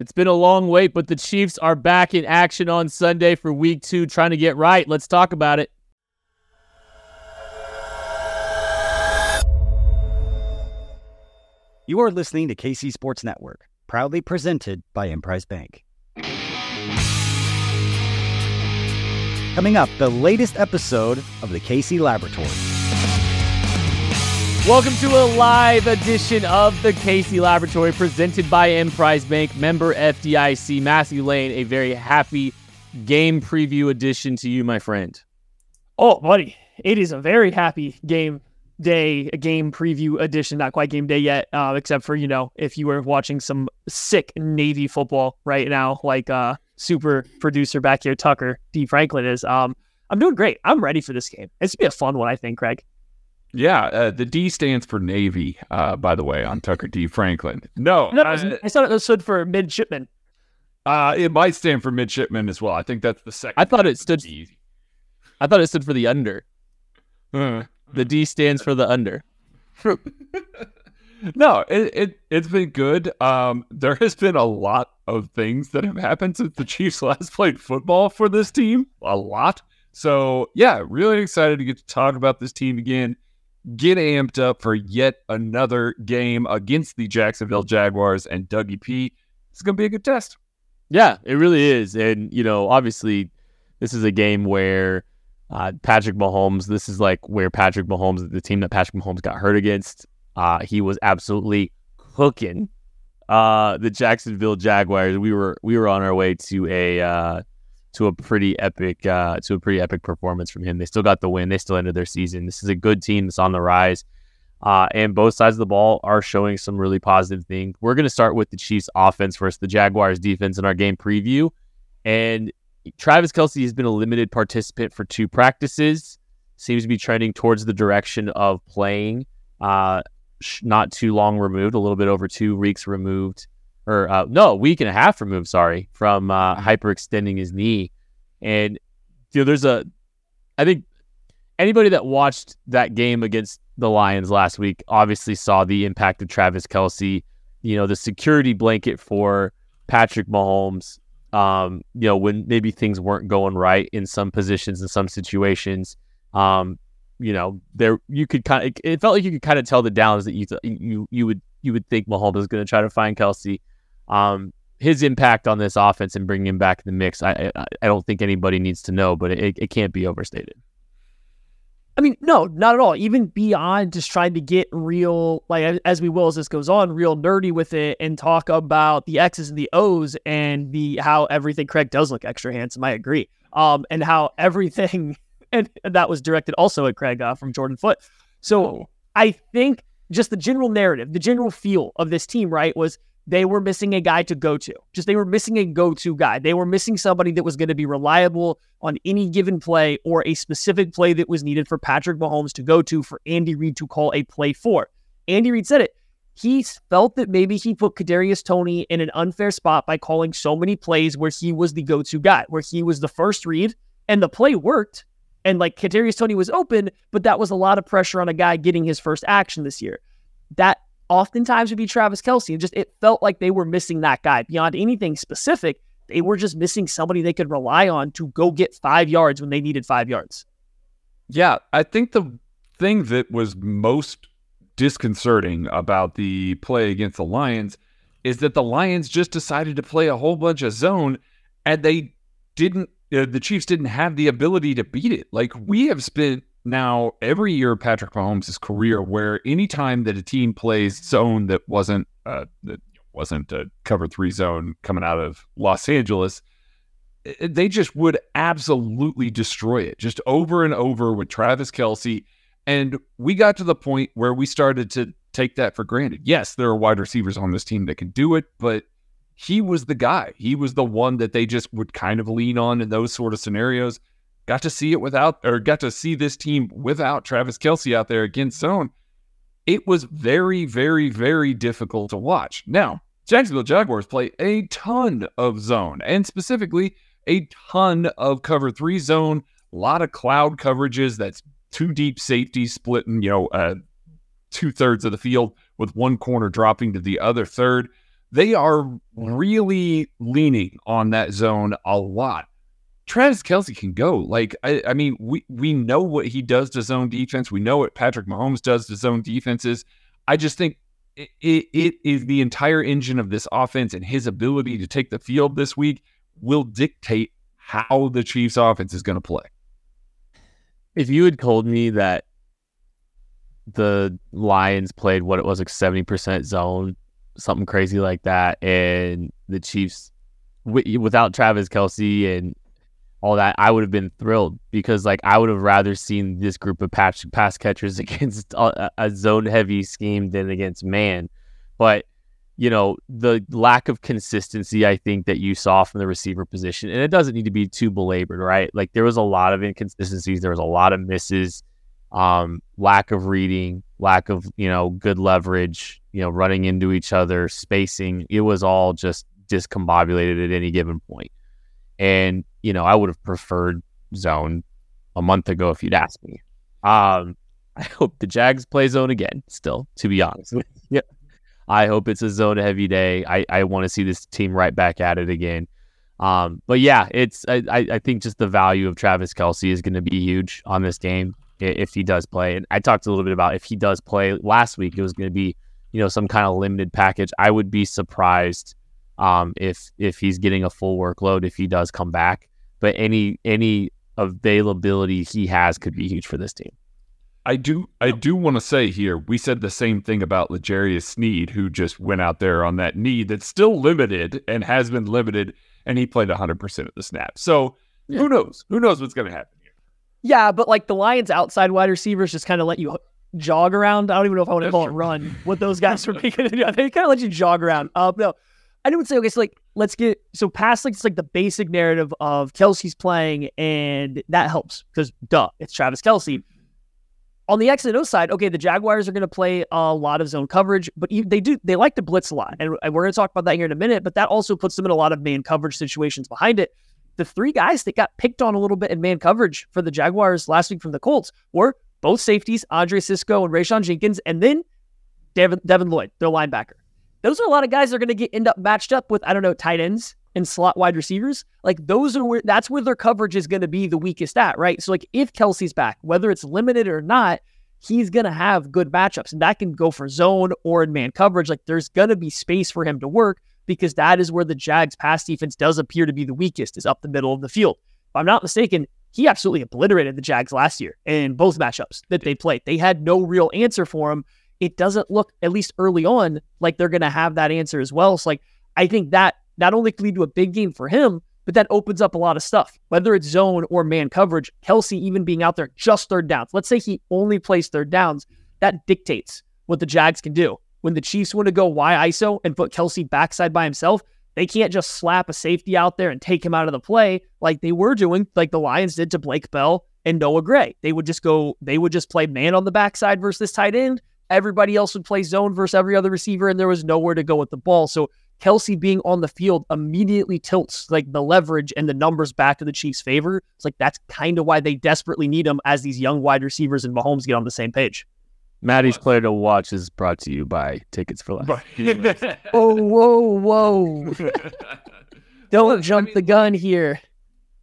It's been a long wait, but the Chiefs are back in action on Sunday for week two, trying to get right. Let's talk about it. You are listening to KC Sports Network, proudly presented by Emprise Bank. Coming up, the latest episode of the KC Laboratory. Welcome to a live edition of the KC Laboratory presented by Emprise Bank, member FDIC. Matthew Lane, a very happy game preview edition to you, my friend. Oh, buddy, it is a very happy game day, a game preview edition. Not quite game day yet, uh, except for you know if you were watching some sick Navy football right now, like uh, super producer back here Tucker D Franklin is. Um, I'm doing great. I'm ready for this game. It's gonna be a fun one, I think, Craig. Yeah, uh, the D stands for Navy, uh, by the way, on Tucker D Franklin. No, no uh, I thought it stood for midshipman. Uh, it might stand for midshipman as well. I think that's the second. I thought it stood. I thought it stood for the under. Uh, the D stands for the under. no, it, it it's been good. Um, there has been a lot of things that have happened since the Chiefs last played football for this team. A lot. So yeah, really excited to get to talk about this team again. Get amped up for yet another game against the Jacksonville Jaguars and Dougie P. It's gonna be a good test. Yeah, it really is. And you know, obviously, this is a game where uh, Patrick Mahomes, this is like where Patrick Mahomes, the team that Patrick Mahomes got hurt against, uh, he was absolutely cooking uh, the Jacksonville Jaguars. We were we were on our way to a uh, to a pretty epic uh, to a pretty epic performance from him. They still got the win. They still ended their season. This is a good team that's on the rise. Uh, and both sides of the ball are showing some really positive things. We're going to start with the Chiefs offense versus the Jaguars defense in our game preview. And Travis Kelce has been a limited participant for two practices. Seems to be trending towards the direction of playing. Uh, not too long removed, a little bit over two weeks removed, or uh, no, a week and a half removed. Sorry, from uh, mm-hmm. hyperextending his knee, and you know, there's a, I think anybody that watched that game against the Lions last week obviously saw the impact of Travis Kelce, You know, the security blanket for Patrick Mahomes um, you know, when maybe things weren't going right in some positions in some situations. Um, you know, there you could kind of it felt like you could kind of tell the downs that you th- you you would you would think Mahomes is going to try to find Kelce. Um, his impact on this offense and bringing him back in the mix, I I, I don't think anybody needs to know, but it, it can't be overstated. I mean, no, not at all. Even beyond just trying to get real, like as we will as this goes on, real nerdy with it and talk about the X's and the O's and the how everything Craig does look extra handsome. I agree. Um, and how everything and, and that was directed also at Craig uh, from Jordan Foot. So I think just the general narrative, the general feel of this team, right, was they were missing a guy to go to. Just they were missing a go to guy. They were missing somebody that was going to be reliable on any given play or a specific play that was needed for Patrick Mahomes to go to for Andy Reid to call a play for. Andy Reid said it. He felt that maybe he put Kadarius Toney in an unfair spot by calling so many plays where he was the go-to guy, where he was the first read, and the play worked. And like Kadarius Toney was open, but that was a lot of pressure on a guy getting his first action this year. That oftentimes would be Travis Kelce. And just it felt like they were missing that guy beyond anything specific. They were just missing somebody they could rely on to go get five yards when they needed five yards. Yeah, I think the thing that was most disconcerting about the play against the Lions is that the Lions just decided to play a whole bunch of zone and they didn't, uh, the Chiefs didn't have the ability to beat it. Like we have spent now every year Patrick Mahomes' career where anytime that a team plays zone that wasn't uh, that wasn't a cover three zone coming out of Los Angeles, they just would absolutely destroy it just over and over with Travis Kelce. And we got to the point where we started to take that for granted. Yes, there are wide receivers on this team that can do it, but he was the guy. He was the one that they just would kind of lean on in those sort of scenarios got to see it without, or got to see this team without Travis Kelce out there against zone. It was very, very, very difficult to watch. Now, Jacksonville Jaguars play a ton of zone and specifically a ton of cover three zone, a lot of cloud coverages. That's two deep safety splitting, you know, uh, two thirds of the field with one corner dropping to the other third. they are really leaning on that zone a lot. Travis Kelce can go. Like, I, I mean, we we know what he does to zone defense. We know what Patrick Mahomes does to zone defenses. I just think it, it, it is the entire engine of this offense and his ability to take the field this week will dictate how the Chiefs offense is going to play. If you had told me that the Lions played what it was like 70% zone, something crazy like that, and the Chiefs without Travis Kelce and all that, I would have been thrilled because like I would have rather seen this group of pass, pass catchers against a, a zone heavy scheme than against man. But you know the lack of consistency I think that you saw from the receiver position, and it doesn't need to be too belabored, right? Like there was a lot of inconsistencies, there was a lot of misses, um, lack of reading, lack of you know good leverage, you know running into each other, spacing. It was all just discombobulated at any given point. And, you know, I would have preferred zone a month ago if you'd asked me. Um, I hope the Jags play zone again, still, to be honest. yeah. I hope it's a zone heavy day. I, I want to see this team right back at it again. Um, but yeah, it's I, I think just the value of Travis Kelce is going to be huge on this game if he does play. And I talked a little bit about if he does play last week, it was going to be you know some kind of limited package. I would be surprised um, if if he's getting a full workload if he does come back. But any any availability he has could be huge for this team. I do I do want to say here, we said the same thing about L'Jarius Sneed, who just went out there on that knee that's still limited and has been limited, and he played 100% of the snap. So yeah. who knows? Who knows what's going to happen here? Yeah, but like the Lions' outside wide receivers just kind of let you jog around. I don't even know if I want to call it run. What those guys were making, they kind of let you jog around. Uh, no, I would say, okay, so like, let's get so past like it's like the basic narrative of Kelce's playing, and that helps because duh, it's Travis Kelce. On the X and O side, okay, the Jaguars are going to play a lot of zone coverage, but they do they like to blitz a lot, and we're going to talk about that here in a minute. But that also puts them in a lot of man coverage situations behind it. The three guys that got picked on a little bit in man coverage for the Jaguars last week from the Colts were both safeties, Andre Cisco and Rayshawn Jenkins, and then Devin, Devin Lloyd, their linebacker those are a lot of guys that are going to get end up matched up with I don't know tight ends and slot wide receivers. Like those are where that's where their coverage is going to be the weakest at, right? So like if Kelce's back, whether it's limited or not, he's going to have good matchups, and that can go for zone or in man coverage. Like there's going to be space for him to work because that is where the Jags pass defense does appear to be the weakest, is up the middle of the field. If I'm not mistaken, he absolutely obliterated the Jags last year in both matchups that they played. They had no real answer for him it doesn't look, at least early on, like they're going to have that answer as well. So, like, I think that not only could lead to a big game for him, but that opens up a lot of stuff, whether it's zone or man coverage. Kelce even being out there just third downs. Let's say he only plays third downs. That dictates what the Jags can do. When the Chiefs want to go Y ISO and put Kelce backside by himself, they can't just slap a safety out there and take him out of the play like they were doing, like the Lions did to Blake Bell and Noah Gray. They would just go, they would just play man on the backside versus this tight end Everybody else would play zone versus every other receiver, and there was nowhere to go with the ball. So Kelce being on the field immediately tilts like the leverage and the numbers back to the Chiefs' favor. It's like that's kind of why they desperately need him as these young wide receivers and Mahomes get on the same page. Maddie's player to watch is brought to you by Tickets for Life. oh, whoa, whoa. Don't well, jump I mean, the gun here.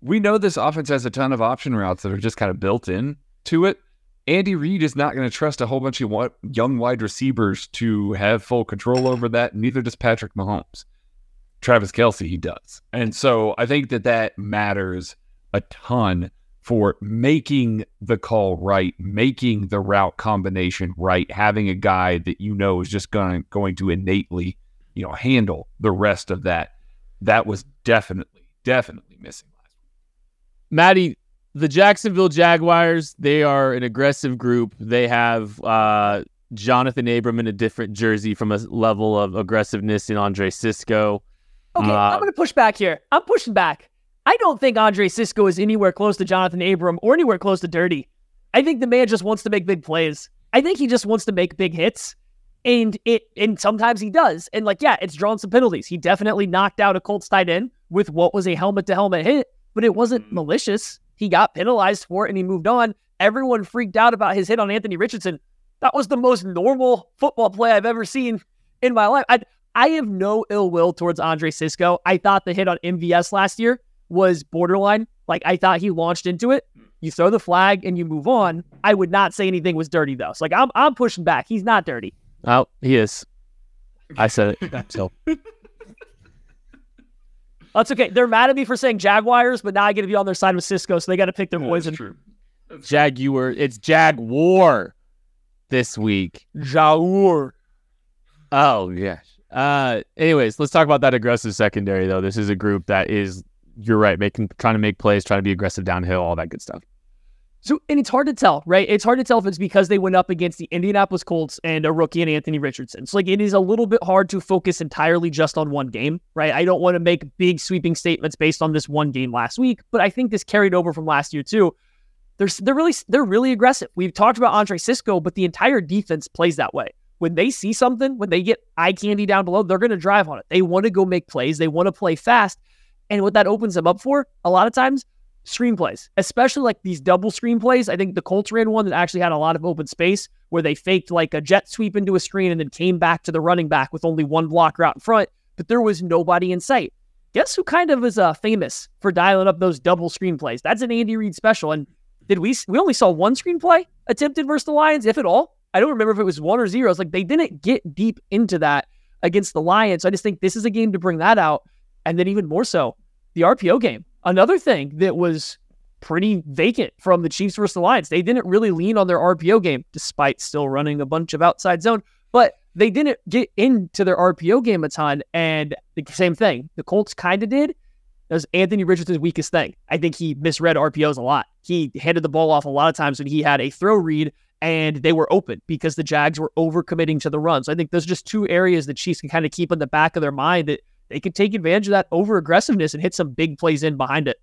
We know this offense has a ton of option routes that are just kind of built in to it. Andy Reid is not going to trust a whole bunch of young wide receivers to have full control over that. Neither does Patrick Mahomes. Travis Kelce, he does. And so I think that that matters a ton for making the call right, making the route combination right, having a guy that you know is just going going to innately, you know, handle the rest of that. That was definitely, definitely missing last week. Maddie, the Jacksonville Jaguars, they are an aggressive group. They have uh, Johnathan Abram in a different jersey from a level of aggressiveness in Andre Cisco. Okay, uh, I'm going to push back here. I'm pushing back. I don't think Andre Cisco is anywhere close to Johnathan Abram or anywhere close to dirty. I think the man just wants to make big plays. I think he just wants to make big hits. And it and sometimes he does. And like, yeah, it's drawn some penalties. He definitely knocked out a Colts tight end with what was a helmet to helmet hit, but it wasn't mm. malicious. He got penalized for it and he moved on. Everyone freaked out about his hit on Anthony Richardson. That was the most normal football play I've ever seen in my life. I I have no ill will towards Andre Cisco. I thought the hit on MVS last year was borderline. Like I thought he launched into it. You throw the flag and you move on. I would not say anything was dirty though. So like I'm I'm pushing back. He's not dirty. Oh, he is. I said it. So That's okay. They're mad at me for saying Jaguars, but now I get to be on their side with Cisco, so they got to pick their poison. true. Jaguar. It's Jaguar this week. Jaguar. Oh gosh. Uh, anyways, let's talk about that aggressive secondary though. This is a group that is, you're right, making trying to make plays, trying to be aggressive downhill, all that good stuff. So, and it's hard to tell, right? It's hard to tell if it's because they went up against the Indianapolis Colts and a rookie and Anthony Richardson. So, like, it is a little bit hard to focus entirely just on one game, right? I don't want to make big sweeping statements based on this one game last week, but I think this carried over from last year too. They're they're really they're really aggressive. We've talked about Andre Cisco, but the entire defense plays that way. When they see something, when they get eye candy down below, they're going to drive on it. They want to go make plays. They want to play fast, and what that opens them up for, a lot of times, screenplays, especially like these double screenplays. I think the Colts ran one that actually had a lot of open space where they faked like a jet sweep into a screen and then came back to the running back with only one blocker out in front, but there was nobody in sight. Guess who kind of is uh, famous for dialing up those double screenplays? That's an Andy Reid special. And did we we only saw one screenplay attempted versus the Lions, if at all? I don't remember if it was one or zero. It's like they didn't get deep into that against the Lions. So I just think this is a game to bring that out. And then even more so, the RPO game. Another thing that was pretty vacant from the Chiefs versus the Lions. They didn't really lean on their RPO game, despite still running a bunch of outside zone, but they didn't get into their RPO game a ton. And the same thing, the Colts kind of did. That was Anthony Richardson's weakest thing. I think he misread RPOs a lot. He handed the ball off a lot of times when he had a throw read and they were open because the Jags were overcommitting to the run. So I think those are just two areas the Chiefs can kind of keep in the back of their mind that they can take advantage of that over aggressiveness and hit some big plays in behind it.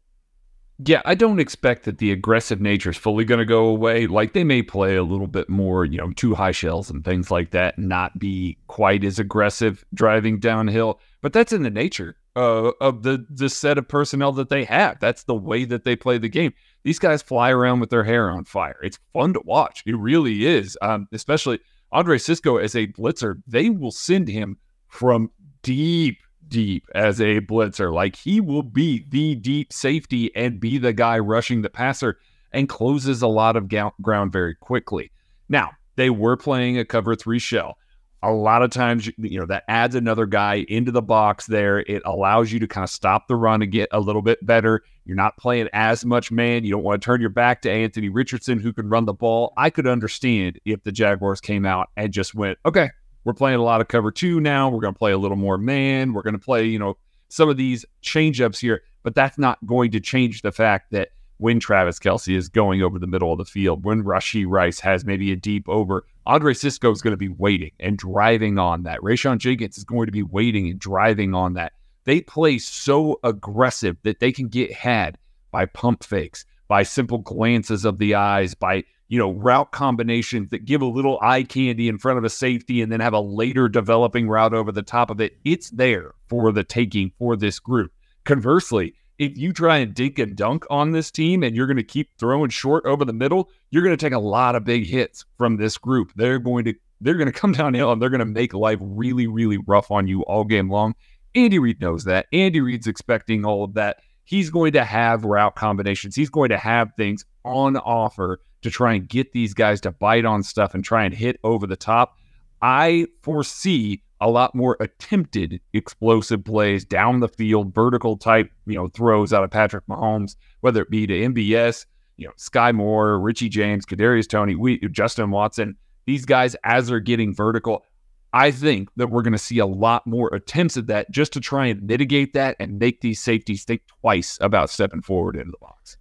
Yeah, I don't expect that the aggressive nature is fully going to go away. Like they may play a little bit more, you know, two high shells and things like that, not be quite as aggressive driving downhill. But that's in the nature uh, of the the set of personnel that they have. That's the way that they play the game. These guys fly around with their hair on fire. It's fun to watch. It really is. Um, especially Andre Cisco as a blitzer, they will send him from deep deep as a blitzer. Like he will be the deep safety and be the guy rushing the passer and closes a lot of ga- ground very quickly. Now, they were playing a cover three shell. A lot of times, you know, that adds another guy into the box there. It allows you to kind of stop the run and get a little bit better. You're not playing as much man. You don't want to turn your back to Anthony Richardson, who can run the ball. I could understand if the Jaguars came out and just went, okay, we're playing a lot of cover two now. We're going to play a little more man. We're going to play, you know, some of these change ups here, but that's not going to change the fact that when Travis Kelce is going over the middle of the field, when Rashee Rice has maybe a deep over, Andre Cisco is going to be waiting and driving on that. Rayshawn Jenkins is going to be waiting and driving on that. They play so aggressive that they can get had by pump fakes, by simple glances of the eyes, by you know route combinations that give a little eye candy in front of a safety and then have a later developing route over the top of it. It's there for the taking for this group. Conversely, if you try and dink and dunk on this team and you're going to keep throwing short over the middle, you're going to take a lot of big hits from this group. They're going to they're going to come downhill and they're going to make life really really rough on you all game long. Andy Reid knows that. Andy Reid's expecting all of that. He's going to have route combinations. He's going to have things on offer to try and get these guys to bite on stuff and try and hit over the top. I foresee a lot more attempted explosive plays down the field, vertical type, you know, throws out of Patrick Mahomes, whether it be to MVS, you know, Sky Moore, Richie James, Kadarius Toney, we, Justin Watson. These guys, as they're getting vertical, I think that we're going to see a lot more attempts at that just to try and mitigate that and make these safeties think twice about stepping forward into the box.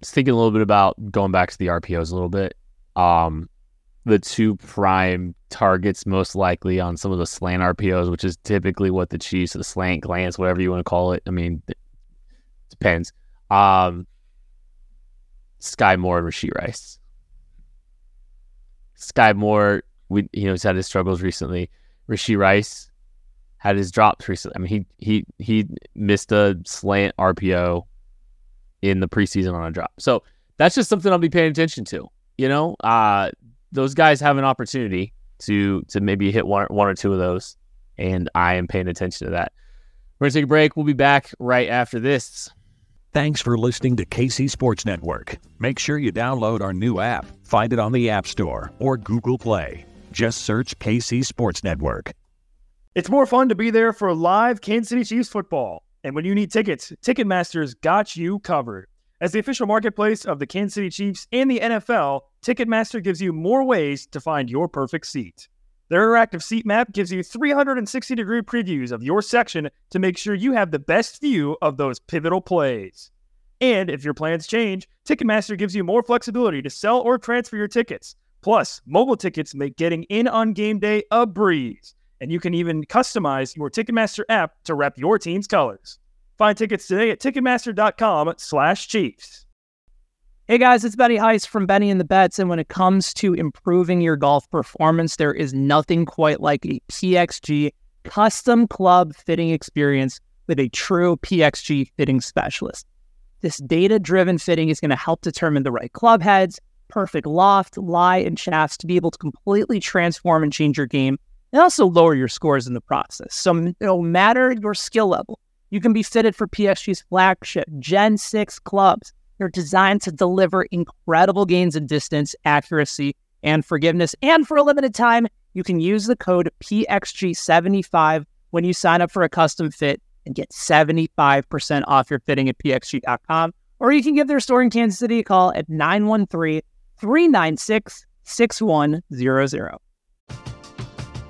Just thinking a little bit about going back to the RPOs a little bit. Um, the two prime targets most likely on some of the slant RPOs, which is typically what the Chiefs, the slant glance, whatever you want to call it. I mean, it depends. Um, Sky Moore and Rashee Rice. Sky Moore, we you know he's had his struggles recently. Rashee Rice had his drops recently. I mean, he he he missed a slant RPO in the preseason on a drop. So that's just something I'll be paying attention to. You know, uh, those guys have an opportunity to to maybe hit one one or two of those, and I am paying attention to that. We're going to take a break. We'll be back right after this. Thanks for listening to KC Sports Network. Make sure you download our new app. Find it on the App Store or Google Play. Just search KC Sports Network. It's more fun to be there for live Kansas City Chiefs football. And when you need tickets, Ticketmaster's got you covered. As the official marketplace of the Kansas City Chiefs and the NFL, Ticketmaster gives you more ways to find your perfect seat. Their interactive seat map gives you 360 degree previews of your section to make sure you have the best view of those pivotal plays. And if your plans change, Ticketmaster gives you more flexibility to sell or transfer your tickets. Plus, mobile tickets make getting in on game day a breeze. And you can even customize your Ticketmaster app to rep your team's colors. Find tickets today at Ticketmaster.com slash Chiefs. Hey guys, it's Benny Heiss from Benny and the Bets. And when it comes to improving your golf performance, there is nothing quite like a PXG custom club fitting experience with a true PXG fitting specialist. This data driven fitting is going to help determine the right club heads, perfect loft, lie, and shafts to be able to completely transform and change your game and also lower your scores in the process. So, no matter your skill level, you can be fitted for PXG's flagship Gen 6 clubs they're designed to deliver incredible gains in distance, accuracy, and forgiveness. And for a limited time, you can use the code PXG75 when you sign up for a custom fit and get 75% off your fitting at pxg.com. Or you can give their store in Kansas City a call at 913 396 6100.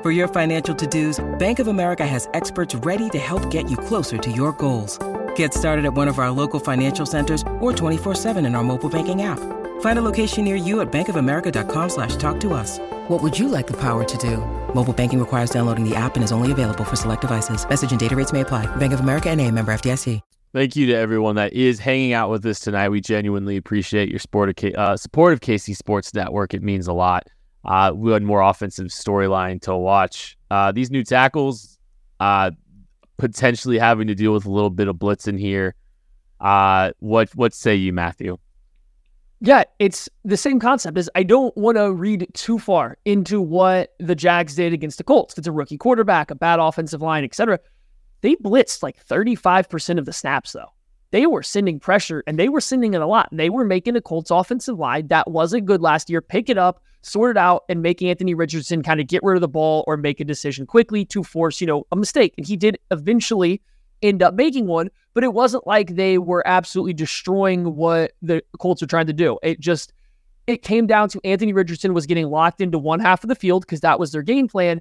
For your financial to-dos, Bank of America has experts ready to help get you closer to your goals. Get started at one of our local financial centers or 24-7 in our mobile banking app. Find a location near you at bankofamerica.com slash talk to us. What would you like the power to do? Mobile banking requires downloading the app and is only available for select devices. Message and data rates may apply. Bank of America and a member FDIC. Thank you to everyone that is hanging out with us tonight. We genuinely appreciate your support of, K- uh, support of KC Sports Network. It means a lot. Uh, we had more offensive storyline to watch. Uh, these new tackles, uh, potentially having to deal with a little bit of blitz in here. Uh, what what say you, Matthew? Yeah, it's the same concept as I don't want to read too far into what the Jags did against the Colts. It's a rookie quarterback, a bad offensive line, etc. They blitzed like 35% of the snaps though. They were sending pressure and they were sending it a lot. They were making the Colts offensive line that wasn't good last year pick it up, sort it out, and making Anthony Richardson kind of get rid of the ball or make a decision quickly to force, you know, a mistake. And he did eventually end up making one, but it wasn't like they were absolutely destroying what the Colts are trying to do. It just it came down to Anthony Richardson was getting locked into one half of the field because that was their game plan.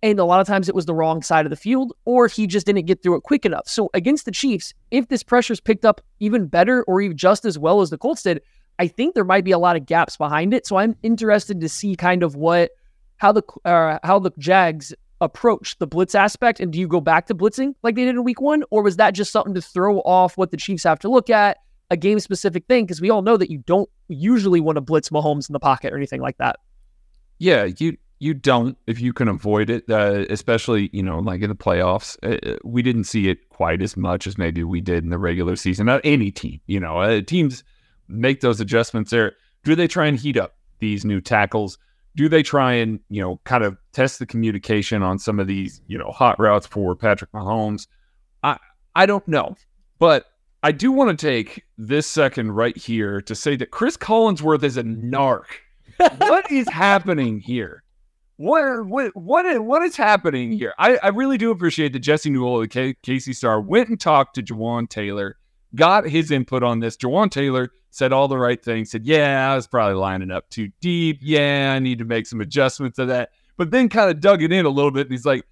And a lot of times it was the wrong side of the field, or he just didn't get through it quick enough. So against the Chiefs, if this pressure is picked up even better or even just as well as the Colts did, I think there might be a lot of gaps behind it. So I'm interested to see kind of what how the uh, how the Jags approach the blitz aspect. And do you go back to blitzing like they did in Week One, or was that just something to throw off what the Chiefs have to look at, a game specific thing? Because we all know that you don't usually want to blitz Mahomes in the pocket or anything like that. Yeah, you you don't if you can avoid it, uh, especially you know like in the playoffs. Uh, we didn't see it quite as much as maybe we did in the regular season. Not any team, you know, uh, teams make those adjustments there. Do they try and heat up these new tackles? Do they try and, you know, kind of test the communication on some of these, you know, hot routes for Patrick Mahomes? I I don't know. But I do want to take this second right here to say that Chris Collinsworth is a narc. what is happening here? What, what what what is happening here? I, I really do appreciate that Jesse Newell K- KC Star went and talked to Jawaan Taylor, got his input on this. Jawaan Taylor said all the right things. Said, "Yeah, I was probably lining up too deep. Yeah, I need to make some adjustments to that." But then kind of dug it in a little bit. And he's like,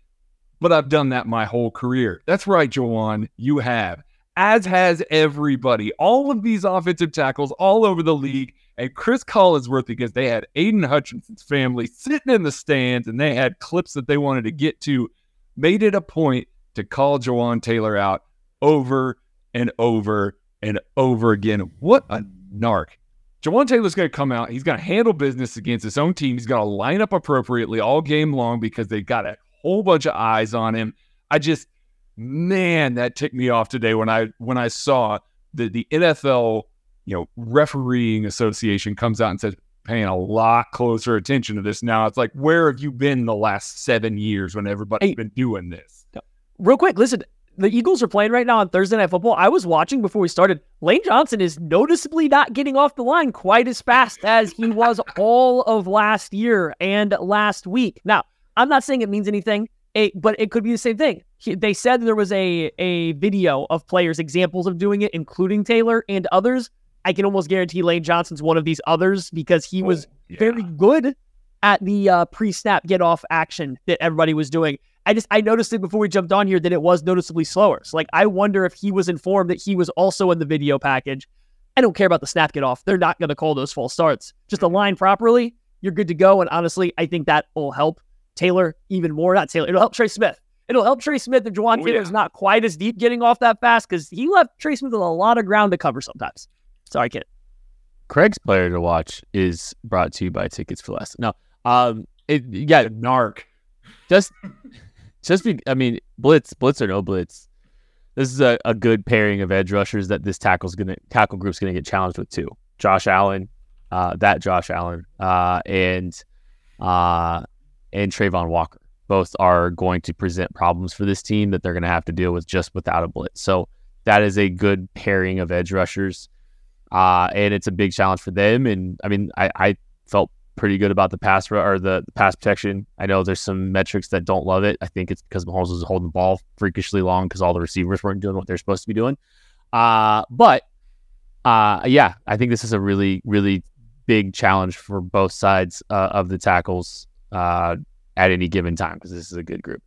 "But I've done that my whole career." That's right, Jawaan. You have as has everybody. All of these offensive tackles all over the league. And Chris Collinsworth, because they had Aidan Hutchinson's family sitting in the stands and they had clips that they wanted to get to, made it a point to call Jawaan Taylor out over and over and over again. What a narc. Jawaan Taylor's going to come out. He's going to handle business against his own team. He's going to line up appropriately all game long because they've got a whole bunch of eyes on him. I just, man, that ticked me off today when I when I saw the the NFL, you know, refereeing association comes out and says paying a lot closer attention to this now. It's like, where have you been the last seven years when everybody's Hey. been doing this? Real quick, listen. The Eagles are playing right now on Thursday Night Football. I was watching before we started. Lane Johnson is noticeably not getting off the line quite as fast as he was all of last year and last week. Now, I'm not saying it means anything, but it could be the same thing. He- they said there was a a video of players examples of doing it, including Taylor and others. I can almost guarantee Lane Johnson's one of these others because he oh, was very good at the uh, pre-snap get off action that everybody was doing. I just I noticed it before we jumped on here that it was noticeably slower. So like I wonder if he was informed that he was also in the video package. I don't care about the snap get off. They're not going to call those false starts. Just align properly, you're good to go. And honestly, I think that will help Taylor even more. Not Taylor. It'll help Trey Smith. It'll help Trey Smith if Jawaan Oh, Taylor's yeah. not quite as deep getting off that fast because he left Trey Smith with a lot of ground to cover sometimes. Sorry, kid. Craig's player to watch is brought to you by Tickets for Less. No, um, it, yeah, narc. just just be I mean, blitz, blitz or no blitz. This is a, a good pairing of edge rushers that this tackle's gonna tackle group's gonna get challenged with too. Josh Allen, uh, that Josh Allen, uh, and uh, and Travon Walker. Both are going to present problems for this team that they're gonna have to deal with just without a blitz. So that is a good pairing of edge rushers. Uh, and it's a big challenge for them. And I mean, I, I felt pretty good about the pass or the, pass protection. I know there's some metrics that don't love it. I think it's because Mahomes was holding the ball freakishly long because all the receivers weren't doing what they're supposed to be doing. Uh, but uh, yeah, I think this is a really, really big challenge for both sides uh, of the tackles uh, at any given time because this is a good group.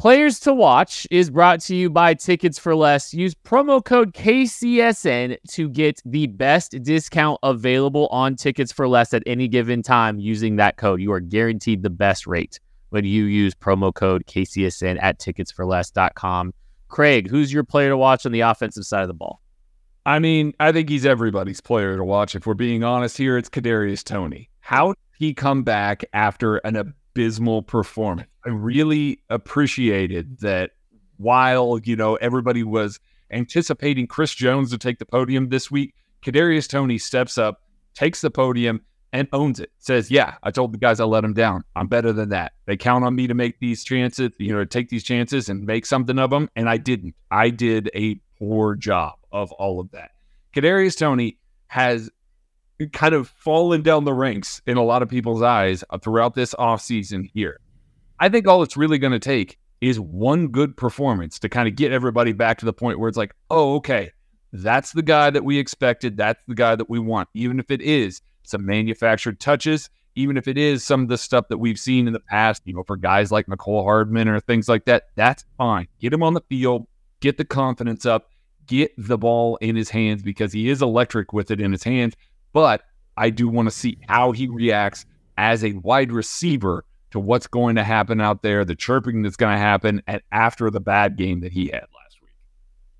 Players to watch is brought to you by Tickets for Less. Use promo code KCSN to get the best discount available on Tickets for Less at any given time using that code. You are guaranteed the best rate when you use promo code KCSN at ticketsforless.com. Craig, who's your player to watch on the offensive side of the ball? I mean, I think he's everybody's player to watch. If we're being honest here, it's Kadarius Toney. How did he come back after an abysmal performance? I really appreciated that while, you know, everybody was anticipating Chris Jones to take the podium this week, Kadarius Toney steps up, takes the podium, and owns it. Says, "Yeah, I told the guys I let them down. I'm better than that. They count on me to make these chances, you know, take these chances and make something of them, and I didn't. I did a poor job of all of that." Kadarius Toney has kind of fallen down the ranks in a lot of people's eyes uh, throughout this offseason here. I think all it's really going to take is one good performance to kind of get everybody back to the point where it's like, oh, okay, that's the guy that we expected. That's the guy that we want. Even if it is some manufactured touches, even if it is some of the stuff that we've seen in the past, you know, for guys like Mecole Hardman or things like that, that's fine. Get him on the field, get the confidence up, get the ball in his hands because he is electric with it in his hands. But I do want to see how he reacts as a wide receiver to what's going to happen out there, the chirping that's going to happen at, after the bad game that he had last week.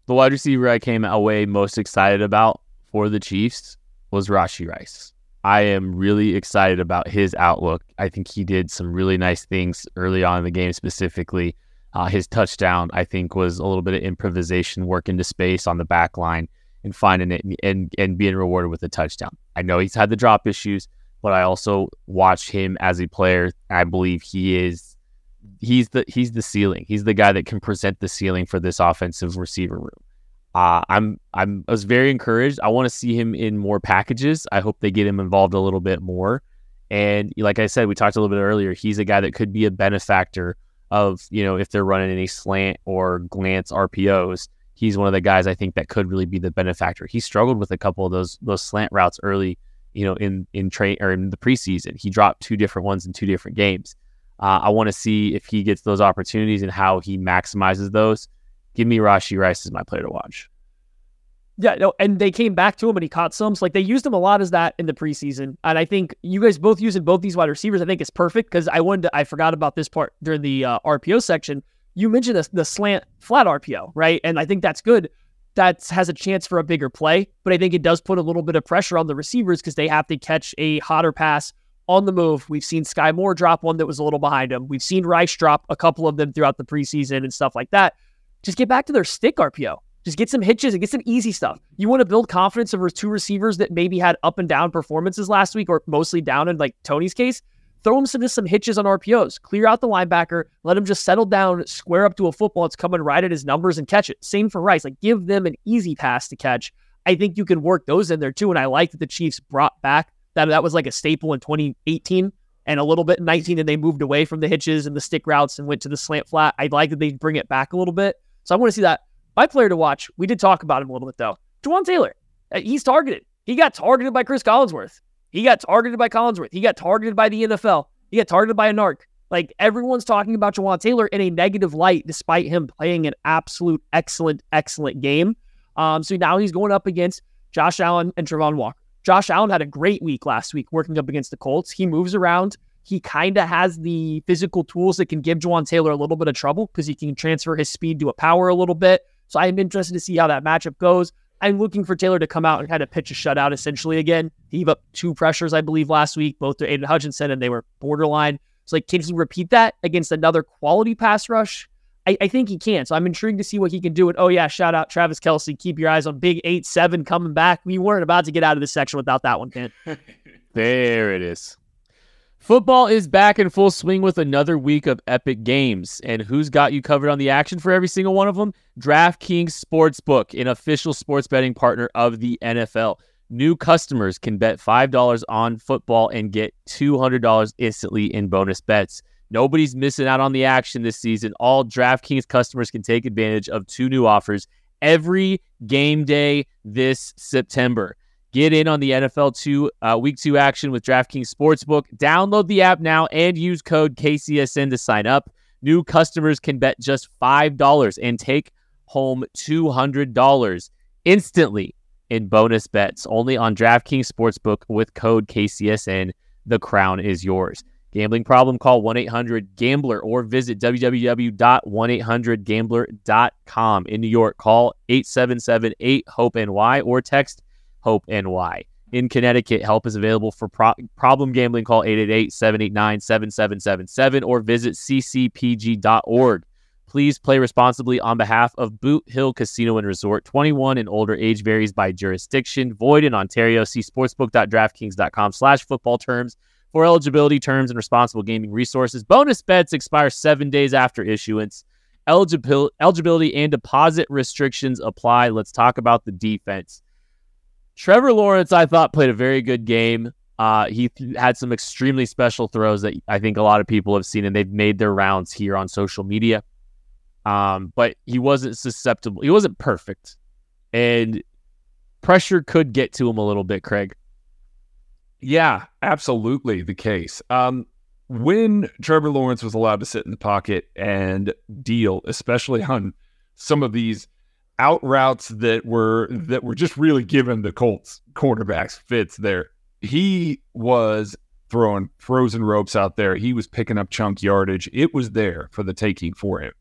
The wide receiver I came away most excited about for the Chiefs was Rashee Rice. I am really excited about his outlook. I think he did some really nice things early on in the game, specifically. Uh, his touchdown, I think, was a little bit of improvisation, work into space on the back line and finding it and, and, and being rewarded with a touchdown. I know he's had the drop issues, but I also watch him as a player. I believe he is he's the he's the ceiling. He's the guy that can present the ceiling for this offensive receiver room. Uh, I'm I'm I was very encouraged. I want to see him in more packages. I hope they get him involved a little bit more. And like I said, we talked a little bit earlier. He's a guy that could be a benefactor of you know if they're running any slant or glance RPOs. He's one of the guys I think that could really be the benefactor. He struggled with a couple of those those slant routes early, you know, in in train or in the preseason. He dropped two different ones in two different games. Uh, I want to see if he gets those opportunities and how he maximizes those give me Rashee Rice as my player to watch. Yeah, no, and they came back to him and he caught some. So like they used him a lot as that in the preseason. And I think you guys both using both these wide receivers, I think it's perfect because I wanted to, I forgot about this part during the uh, RPO section. You mentioned the, the slant flat RPO, right? And I think that's good. That has a chance for a bigger play, but I think it does put a little bit of pressure on the receivers because they have to catch a hotter pass on the move. We've seen Sky Moore drop one that was a little behind him. We've seen Rice drop a couple of them throughout the preseason and stuff like that just get back to their stick RPO. Just get some hitches and get some easy stuff. You want to build confidence over two receivers that maybe had up and down performances last week or mostly down in like Toney's case. Throw him some, just some hitches on RPOs. Clear out the linebacker. Let him just settle down, square up to a football. It's coming right at his numbers and catch it. Same for Rice. Like give them an easy pass to catch. I think you can work those in there too. And I like that the Chiefs brought back that that was like a staple in 2018 and a little bit in 19 and they moved away from the hitches and the stick routes and went to the slant flat. I like that they bring it back a little bit. So I want to see that. My player to watch, we did talk about him a little bit though. Jawaan Taylor. Uh, he's targeted. He got targeted by Chris Collinsworth. He got targeted by Collinsworth. He got targeted by the NFL. He got targeted by a narc. Like everyone's talking about Jawaan Taylor in a negative light, despite him playing an absolute excellent, excellent game. Um, so now he's going up against Josh Allen and Travon Walker. Josh Allen had a great week last week working up against the Colts. He moves around. He kind of has the physical tools that can give Jawaan Taylor a little bit of trouble because he can transfer his speed to a power a little bit. So I'm interested to see how that matchup goes. I'm looking for Taylor to come out and kind of pitch a shutout essentially again. He gave up two pressures, I believe, last week, both to Aidan Hutchinson, and they were borderline. So, like, can he repeat that against another quality pass rush? I, I, think he can. So I'm intrigued to see what he can do. And oh, yeah, shout out Travis Kelce. Keep your eyes on Big 8 7 coming back. We weren't about to get out of this section without that one, Ken. there it is. Football is back in full swing with another week of epic games. And who's got you covered on the action for every single one of them? DraftKings Sportsbook, an official sports betting partner of the NFL. New customers can bet $5 on football and get $200 instantly in bonus bets. Nobody's missing out on the action this season. All DraftKings customers can take advantage of two new offers every game day this September. Get in on the NFL two uh, Week Two action with DraftKings Sportsbook. Download the app now and use code KCSN to sign up. New customers can bet just five dollars and take home two hundred dollars instantly in bonus bets. Only on DraftKings Sportsbook with code KCSN. The crown is yours. Gambling problem? Call 1 800 Gambler or visit www.1800Gambler.com. In New York, call 877 8 HOPE NY or text Hope NY. In Connecticut, help is available for pro- problem gambling. Call 888 789 7777 or visit ccpg.org. Please play responsibly on behalf of Boot Hill Casino and Resort. 21 and older age varies by jurisdiction. Void in Ontario. See sportsbook.draftkings.com slash football terms for eligibility terms and responsible gaming resources. Bonus bets expire seven days after issuance. Eligibil- eligibility and deposit restrictions apply. Let's talk about the defense. Trevor Lawrence, I thought, played a very good game. Uh, he th- had some extremely special throws that I think a lot of people have seen, and they've made their rounds here on social media. Um, but he wasn't susceptible. He wasn't perfect, and pressure could get to him a little bit. Craig. Yeah, absolutely the case. Um, when Trevor Lawrence was allowed to sit in the pocket and deal, especially on some of these out routes that were that were just really giving the Colts quarterbacks fits there. He was throwing frozen ropes out there. He was picking up chunk yardage. It was there for the taking for him.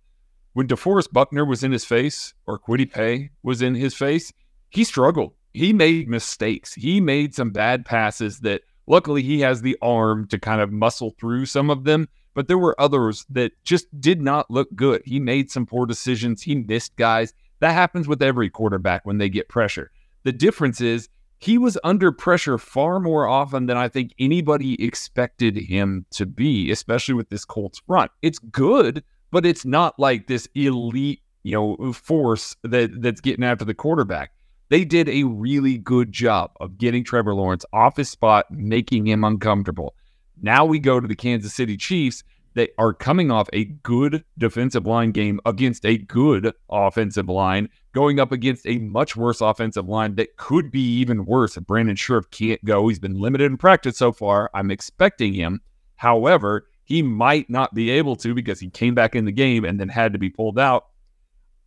When DeForest Buckner was in his face or Kwity Paye was in his face, he struggled. He made mistakes. He made some bad passes that luckily he has the arm to kind of muscle through some of them, but there were others that just did not look good. He made some poor decisions. He missed guys. That happens with every quarterback when they get pressure. The difference is he was under pressure far more often than I think anybody expected him to be, especially with this Colts front. It's good, but it's not like this elite, you know, force that that's getting after the quarterback. They did a really good job of getting Trevor Lawrence off his spot, making him uncomfortable. Now we go to the Kansas City Chiefs. They are coming off a good defensive line game against a good offensive line, going up against a much worse offensive line that could be even worse if Brandon Scherff can't go. He's been limited in practice so far. I'm expecting him. However, he might not be able to because he came back in the game and then had to be pulled out.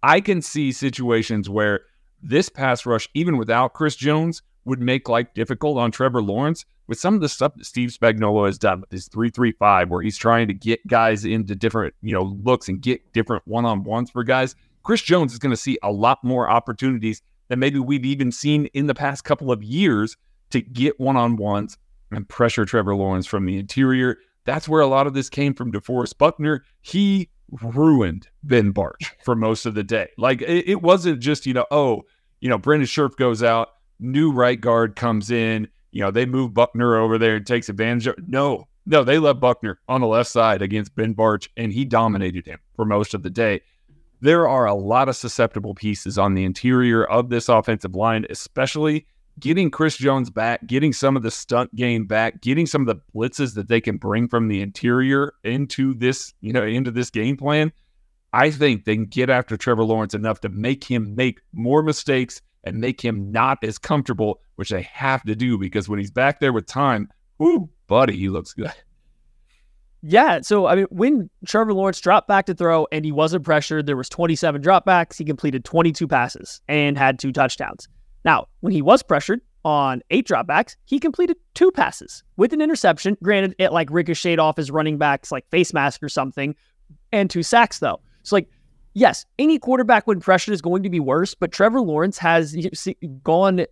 I can see situations where this pass rush, even without Chris Jones, would make life difficult on Trevor Lawrence with some of the stuff that Steve Spagnuolo has done with his 335, where he's trying to get guys into different, you know, looks and get different one-on-ones for guys. Chris Jones is going to see a lot more opportunities than maybe we've even seen in the past couple of years to get one-on-ones and pressure Trevor Lawrence from the interior. That's where a lot of this came from DeForest Buckner. He ruined Ben Bartch for most of the day. Like it, it wasn't just, you know, oh, you know, Brandon Scherff goes out, new right guard comes in, you know, they move Buckner over there and takes advantage of no, no, they left Buckner on the left side against Ben Bartch, and he dominated him for most of the day. There are a lot of susceptible pieces on the interior of this offensive line, especially getting Chris Jones back, getting some of the stunt game back, getting some of the blitzes that they can bring from the interior into this, you know, into this game plan. I think they can get after Trevor Lawrence enough to make him make more mistakes and make him not as comfortable, which they have to do because when he's back there with time, whoo, buddy, he looks good. Yeah, so I mean, when Trevor Lawrence dropped back to throw and he wasn't pressured, there was 27 dropbacks. He completed 22 passes and had two touchdowns. Now, when he was pressured on eight dropbacks, he completed two passes with an interception. Granted, it like ricocheted off his running back's like face mask or something, and two sacks though. So like, yes, any quarterback when pressured is going to be worse, but Trevor Lawrence has gone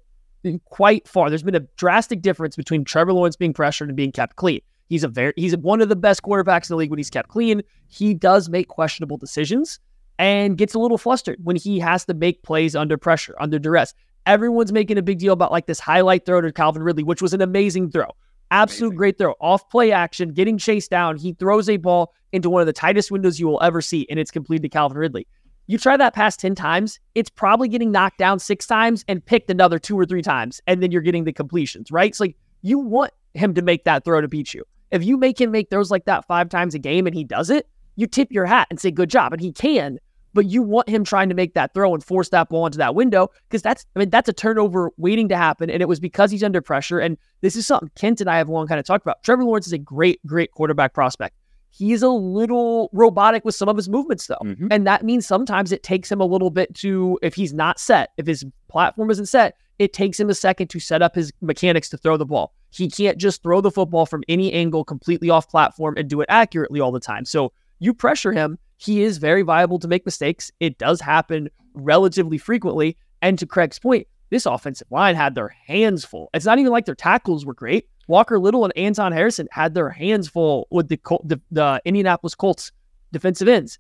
quite far. There's been a drastic difference between Trevor Lawrence being pressured and being kept clean. He's a very he's one of the best quarterbacks in the league when he's kept clean. He does make questionable decisions and gets a little flustered when he has to make plays under pressure, under duress. Everyone's making a big deal about like this highlight throw to Calvin Ridley, which was an amazing throw. Absolute amazing. great throw. Off play action, getting chased down. He throws a ball into one of the tightest windows you will ever see, and it's completed to Calvin Ridley. You try that pass 10 times, it's probably getting knocked down six times and picked another two or three times, and then you're getting the completions, right? It's like you want him to make that throw to beat you. If you make him make throws like that five times a game and he does it, you tip your hat and say, good job. And he can, but you want him trying to make that throw and force that ball into that window because that's, I mean, that's a turnover waiting to happen. And it was because he's under pressure. And this is something Kent and I have long kind of talked about. Trevor Lawrence is a great, great quarterback prospect. He's a little robotic with some of his movements, though. Mm-hmm. And that means sometimes it takes him a little bit to, if he's not set, if his platform isn't set, it takes him a second to set up his mechanics to throw the ball. He can't just throw the football from any angle completely off platform and do it accurately all the time. So you pressure him, he is very viable to make mistakes. It does happen relatively frequently. And to Craig's point, this offensive line had their hands full. It's not even like their tackles were great. Walker Little and Anton Harrison had their hands full with the the, the Indianapolis Colts defensive ends.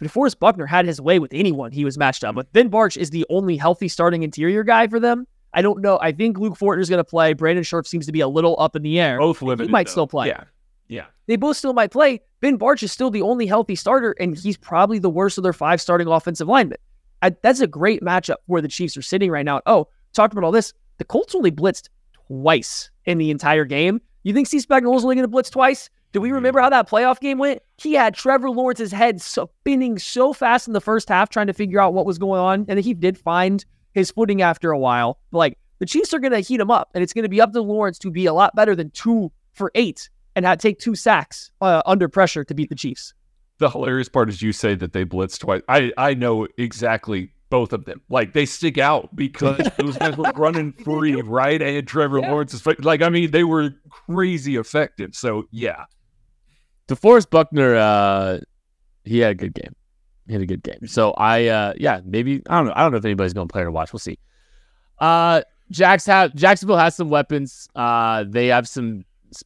But DeForest Buckner had his way with anyone he was matched up with. Ben Bartch is the only healthy starting interior guy for them. I don't know. I think Luke Fortner is going to play. Brandon Scherff seems to be a little up in the air. Both limited. He might though. still play. Yeah. Yeah. They both still might play. Ben Bartch is still the only healthy starter, and he's probably the worst of their five starting offensive linemen. I, that's a great matchup where the Chiefs are sitting right now. Oh, talked about all this. The Colts only blitzed twice in the entire game. You think Steve Spagnuolo's only going to blitz twice? Do we mm-hmm. remember how that playoff game went? He had Trevor Lawrence's head spinning so fast in the first half trying to figure out what was going on. And he did find his footing after a while. But like the Chiefs are going to heat him up, and it's going to be up to Lawrence to be a lot better than two for eight and have, take two sacks uh, under pressure to beat the Chiefs. The hilarious part is you say that they blitzed twice. I, I know exactly both of them. Like they stick out because those guys were running free, right? And Trevor yeah. Lawrence is like, I mean, they were crazy effective. So yeah, DeForest Buckner, uh, he had a good game. He had a good game. So I, uh, yeah, maybe I don't know. I don't know if anybody's going to play or watch. We'll see. Uh, Jacks have Jacksonville has some weapons. Uh, they have some.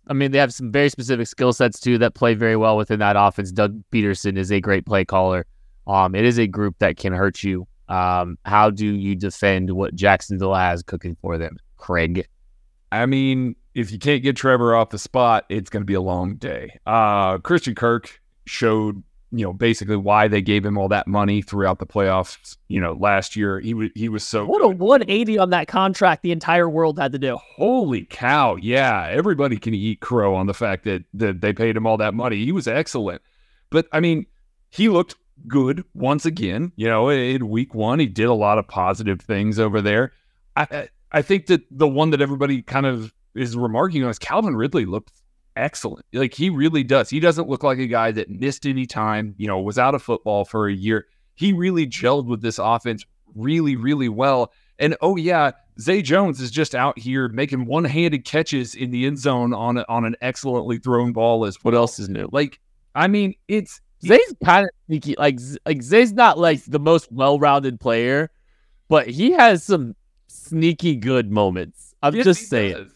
I mean, they have some very specific skill sets too that play very well within that offense. Doug Pederson is a great play caller. Um, it is a group that can hurt you. Um, how do you defend what Jacksonville has cooking for them? Craig. I mean, if you can't get Trevor off the spot, it's going to be a long day. Uh, Christian Kirk showed, you know, basically why they gave him all that money throughout the playoffs. You know, last year he was he was so What a 180 on that contract the entire world had to do. Holy cow! Yeah, everybody can eat crow on the fact that that they paid him all that money. He was excellent, but I mean, he looked good once again. You know, in week one, he did a lot of positive things over there. I I, I think that the one that everybody kind of is remarking on is Calvin Ridley looked excellent. Like he really does. He doesn't look like a guy that missed any time. You know, was out of football for a year. He really gelled with this offense really, really well. And oh yeah, Zay Jones is just out here making one-handed catches in the end zone on a, on an excellently thrown ball as What else is new? like. I mean, it's Zay's kind of sneaky. Like like Zay's not like the most well-rounded player, but he has some sneaky good moments. I'm Yes, just saying. does.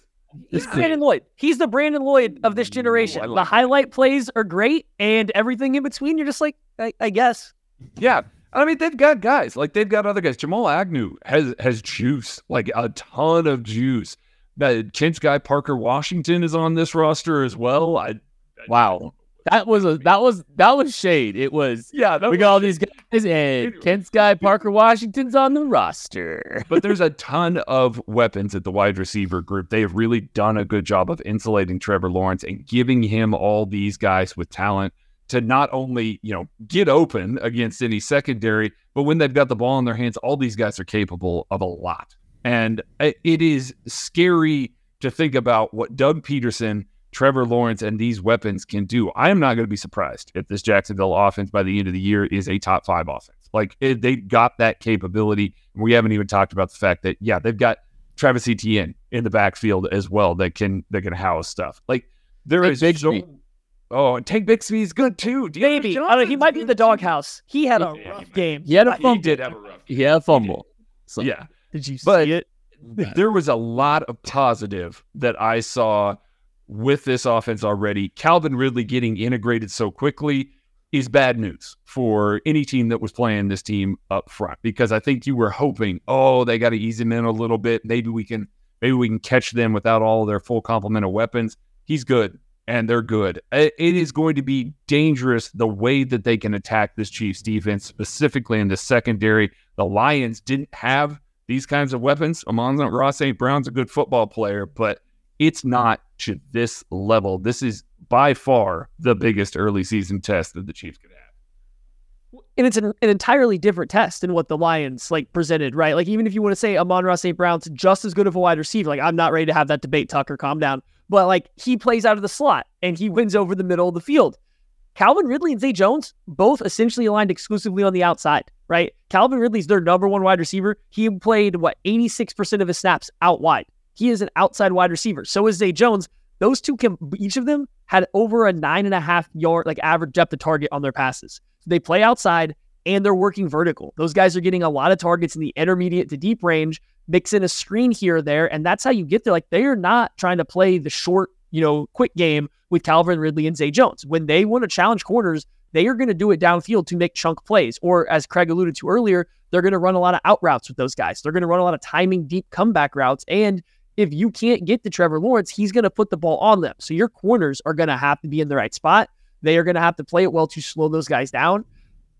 He's Just Brandon Lloyd. He's the Brandon Lloyd of this generation. I the like highlight plays are great, and everything in between, you're just like, I, I guess. Yeah. I mean, they've got guys like they've got other guys. Jamal Agnew has has juice, like a ton of juice. That Kent's guy Parker Washington is on this roster as well. I Wow. That was a that was that was shade. It was yeah, that we got all these guys and Kent's guy Parker Washington's on the roster. but there's a ton of weapons at the wide receiver group. They have really done a good job of insulating Trevor Lawrence and giving him all these guys with talent to not only, you know, get open against any secondary, but when they've got the ball in their hands, all these guys are capable of a lot. And it it is scary to think about what Doug Pederson, Trevor Lawrence, and these weapons can do. I am not going to be surprised if this Jacksonville offense by the end of the year is a top five offense. Like it, they got that capability. We haven't even talked about the fact that yeah, they've got Travis Etienne in the backfield as well that can that can house stuff. Like there Tank is Bigsby. so. Oh, and Tank Bigsby is good too. Maybe. I don't know, he might be in the doghouse. He had a Yeah, he rough might. game. He had a He fumble. did have a rough. He had a fumble. So Yeah, Did you But- see it? there was a lot of positive that I saw with this offense already. Calvin Ridley getting integrated so quickly is bad news for any team that was playing this team up front because I think you were hoping, oh, they got to ease him in a little bit. Maybe we can maybe we can catch them without all their full complement of weapons. He's good and they're good. It is going to be dangerous the way that they can attack this Chiefs defense, specifically in the secondary. The Lions didn't have these kinds of weapons. Amon-Ra St. Brown's a good football player, but it's not to this level. This is by far the biggest early season test that the Chiefs could have. and it's an, an entirely different test than what the Lions like presented, right? Like even if you want to say Amon-Ra St. Brown's just as good of a wide receiver, like I'm not ready to have that debate, Tucker, calm down. But like he plays out of the slot and he wins over the middle of the field. Calvin Ridley and Zay Jones both essentially aligned exclusively on the outside, right? Calvin Ridley's their number one wide receiver. He played what 86% of his snaps out wide. He is an outside wide receiver. So is Zay Jones. Those two can each of them had over a nine and a half yard like average depth of target on their passes. They play outside and they're working vertical. Those guys are getting a lot of targets in the intermediate to deep range, mix in a screen here or there, and that's how you get there. Like they are not trying to play the short, you know, quick game with Calvin Ridley and Zay Jones. When they want to challenge corners, they are going to do it downfield to make chunk plays. Or as Craig alluded to earlier, they're going to run a lot of out routes with those guys. They're going to run a lot of timing deep comeback routes. And if you can't get to Trevor Lawrence, he's going to put the ball on them. So your corners are going to have to be in the right spot. They are going to have to play it well to slow those guys down.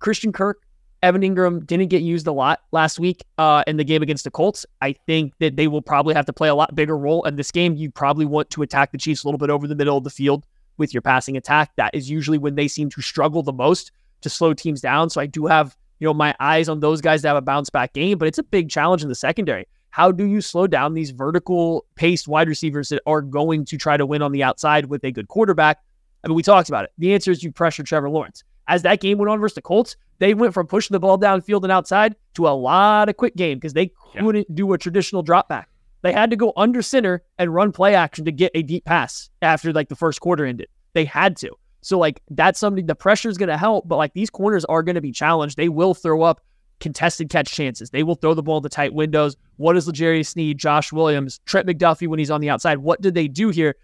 Christian Kirk, Evan Engram didn't get used a lot last week uh, in the game against the Colts. I think that they will probably have to play a lot bigger role in this game. You probably want to attack the Chiefs a little bit over the middle of the field with your passing attack. That is usually when they seem to struggle the most to slow teams down. So I do have you know my eyes on those guys to have a bounce back game, but it's a big challenge in the secondary. How do you slow down these vertical paced wide receivers that are going to try to win on the outside with a good quarterback? I mean, we talked about it. The answer is you pressure Trevor Lawrence. As that game went on versus the Colts, they went from pushing the ball downfield and outside to a lot of quick game because they couldn't do a traditional drop back. They had to go under center and run play action to get a deep pass after like the first quarter ended. They had to. So like that's something the pressure is going to help, but like these corners are going to be challenged. They will throw up contested catch chances. They will throw the ball to tight windows. What does L'Jarius Sneed, Josh Williams, Trent McDuffie when he's on the outside? What did they do here?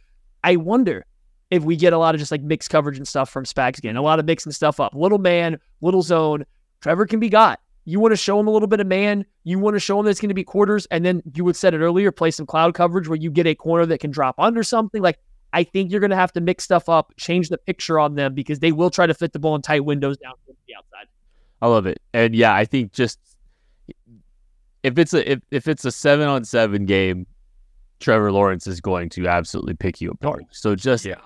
I wonder if we get a lot of just like mixed coverage and stuff from Spags again, a lot of mixing stuff up. Little man, little zone. Trevor can be got. You want to show him a little bit of man. You want to show him that it's going to be quarters. And then you would said it earlier, play some cloud coverage where you get a corner that can drop under something. Like, I think you're going to have to mix stuff up, change the picture on them because they will try to fit the ball in tight windows down the outside. I love it. And yeah, I think just if it's a if, if it's a seven on seven game, Trevor Lawrence is going to absolutely pick you apart. Oh, so just Yeah.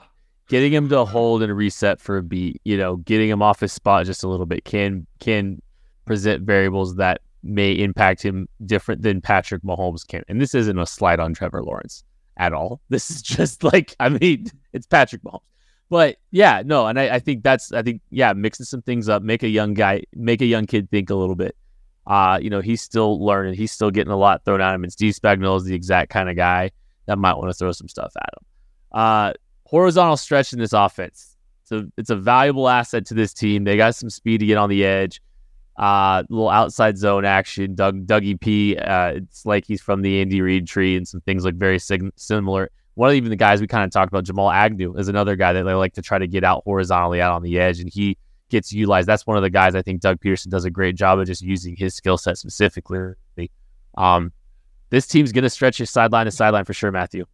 getting him to hold and reset for a beat, you know, getting him off his spot just a little bit can can present variables that may impact him different than Patrick Mahomes can. And this isn't a slight on Trevor Lawrence at all. This is just like I mean, it's Patrick Mahomes. But yeah, no, and I, I think that's I think yeah, mixing some things up, make a young guy, make a young kid think a little bit. Uh, you know, he's still learning, he's still getting a lot thrown at him. And Steve Spagnuolo is the exact kind of guy that might want to throw some stuff at him. Uh, horizontal stretch in this offense. So it's a valuable asset to this team. They got some speed to get on the edge. Uh, little outside zone action. Doug Dougie P. Uh, it's like he's from the Andy Reid tree, and some things look very sig- similar. One of even the guys we kind of talked about, Jamal Agnew, is another guy that they like to try to get out horizontally out on the edge, and he gets utilized. That's one of the guys I think Doug Pederson does a great job of just using his skill set specifically. Um, this team's going to stretch you sideline to sideline for sure, Matthew.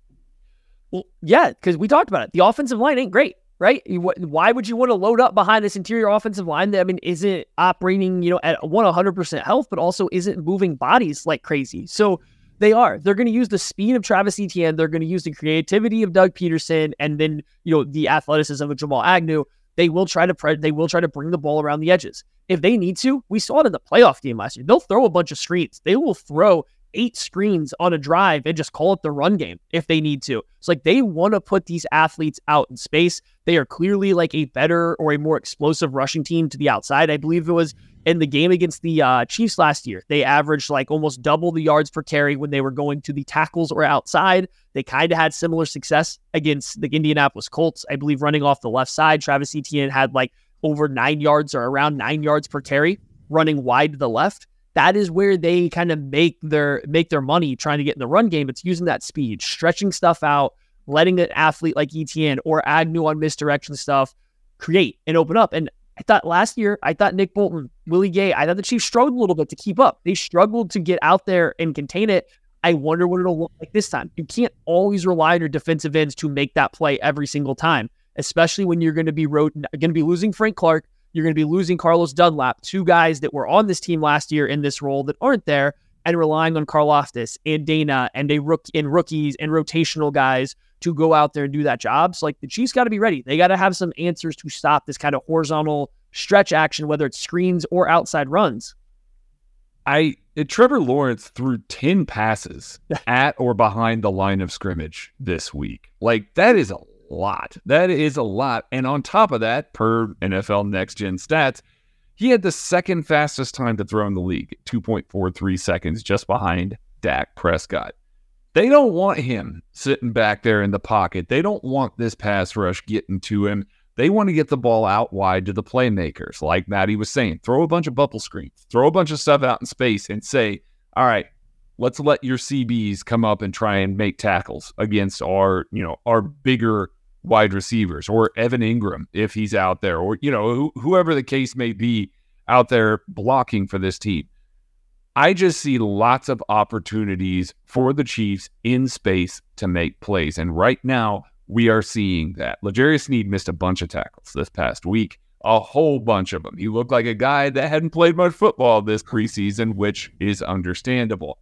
Well, yeah, because we talked about it. The offensive line ain't great, right? You, wh- why would you want to load up behind this interior offensive line that I mean isn't operating, you know, at one hundred percent health, but also isn't moving bodies like crazy? So they are. They're going to use the speed of Travis Etienne. They're going to use the creativity of Doug Pederson, and then you know the athleticism of Jamal Agnew. They will try to pre- they will try to bring the ball around the edges if they need to. We saw it in the playoff game last year. They'll throw a bunch of screens. They will throw eight screens on a drive and just call it the run game if they need to. It's like they want to put these athletes out in space. They are clearly like a better or a more explosive rushing team to the outside. I believe it was in the game against the uh, Chiefs last year. They averaged like almost double the yards per carry when they were going to the tackles or outside. They kind of had similar success against the Indianapolis Colts. I believe running off the left side, Travis Etienne had like over nine yards or around nine yards per carry running wide to the left that is where they kind of make their make their money trying to get in the run game. It's using that speed, stretching stuff out, letting an athlete like Etienne or Agnew on misdirection stuff create and open up. And I thought last year, I thought Nick Bolton, Willie Gay, I thought the Chiefs struggled a little bit to keep up. They struggled to get out there and contain it. I wonder what it'll look like this time. You can't always rely on your defensive ends to make that play every single time, especially when you're going to be going to be losing Frank Clark, you're going to be losing Carlos Dunlap, two guys that were on this team last year in this role that aren't there, and relying on Karlaftis and Danna and a rook and rookies and rotational guys to go out there and do that job. So like the Chiefs got to be ready. They got to have some answers to stop this kind of horizontal stretch action, whether it's screens or outside runs. I uh, Trevor Lawrence threw 10 passes at or behind the line of scrimmage this week. Like that is a lot. That is a lot. And on top of that, per NFL Next Gen stats, he had the second fastest time to throw in the league, 2.43 seconds, just behind Dak Prescott. They don't want him sitting back there in the pocket. They don't want this pass rush getting to him. They want to get the ball out wide to the playmakers, like Maddie was saying. Throw a bunch of bubble screens, throw a bunch of stuff out in space, and say, all right, let's let your CBs come up and try and make tackles against our, you know, our bigger wide receivers or Evan Engram if he's out there or you know wh- whoever the case may be out there blocking for this team. I just see lots of opportunities for the Chiefs in space to make plays and right now we are seeing that. L'Jarius Sneed missed a bunch of tackles this past week, a whole bunch of them. He looked like a guy that hadn't played much football this preseason, which is understandable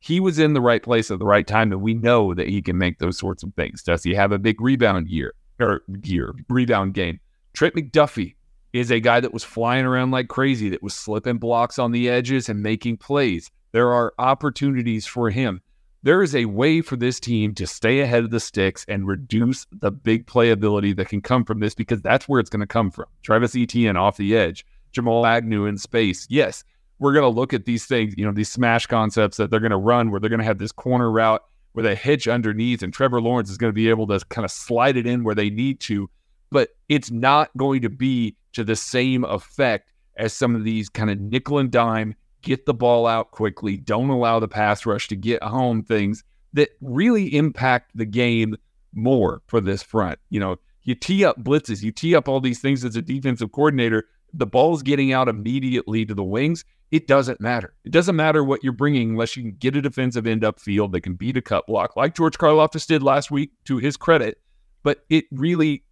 he was in the right place at the right time, and we know that he can make those sorts of things. Does he have a big rebound year or year rebound game? Trent McDuffie is a guy that was flying around like crazy, that was slipping blocks on the edges and making plays. There are opportunities for him. There is a way for this team to stay ahead of the sticks and reduce the big playability that can come from this because that's where it's going to come from. Travis Etienne off the edge, Jamal Agnew in space. Yes, we're going to look at these things, you know, these smash concepts that they're going to run where they're going to have this corner route where they hitch underneath and Trevor Lawrence is going to be able to kind of slide it in where they need to. But it's not going to be to the same effect as some of these kind of nickel and dime, get the ball out quickly, don't allow the pass rush to get home things that really impact the game more for this front. You know, you tee up blitzes, you tee up all these things as a defensive coordinator the ball's getting out immediately to the wings, it doesn't matter. It doesn't matter what you're bringing unless you can get a defensive end upfield that can beat a cut block, like George Karlaftis did last week, to his credit. But it really,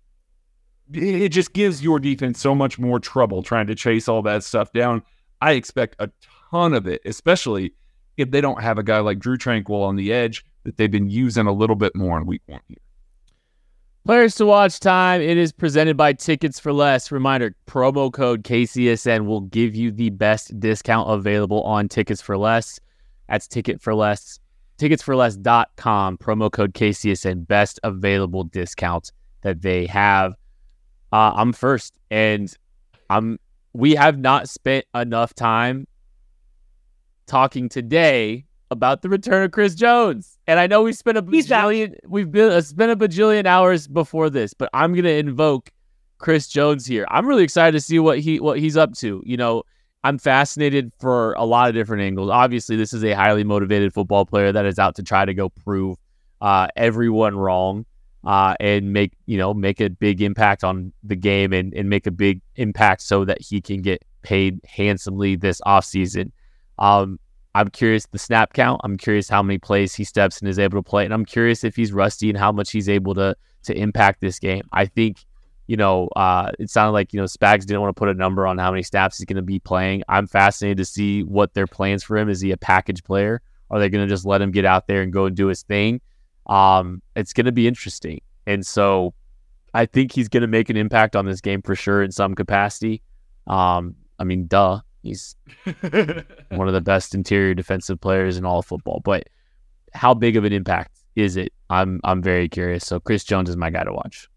it just gives your defense so much more trouble trying to chase all that stuff down. I expect a ton of it, especially if they don't have a guy like Drue Tranquill on the edge that they've been using a little bit more in week one here. Players to watch time. It is presented by Tickets for Less. Reminder promo code KCSN will give you the best discount available on Tickets for Less. That's Ticket for Less. Ticketsforless.com. Promo code KCSN. Best available discount that they have. Uh, I'm first, and I'm. We have not spent enough time talking today about the return of Chris Jones. And I know we spent a bajillion, we've been uh, spent a bajillion hours before this, but I'm gonna invoke Chris Jones here. I'm really excited to see what he what he's up to. You know, I'm fascinated for a lot of different angles. Obviously, this is a highly motivated football player that is out to try to go prove uh, everyone wrong uh, and make you know make a big impact on the game and, and make a big impact so that he can get paid handsomely this offseason. Um, I'm curious the snap count. I'm curious how many plays he steps and is able to play, and I'm curious if he's rusty and how much he's able to to impact this game. I think, you know, uh, it sounded like you know Spags didn't want to put a number on how many snaps he's going to be playing. I'm fascinated to see what their plans for him. Is he a package player? Are they going to just let him get out there and go and do his thing? Um, it's going to be interesting, and so I think he's going to make an impact on this game for sure in some capacity. Um, I mean, duh. He's one of the best interior defensive players in all of football. But how big of an impact is it? I'm I'm very curious. So Chris Jones is my guy to watch.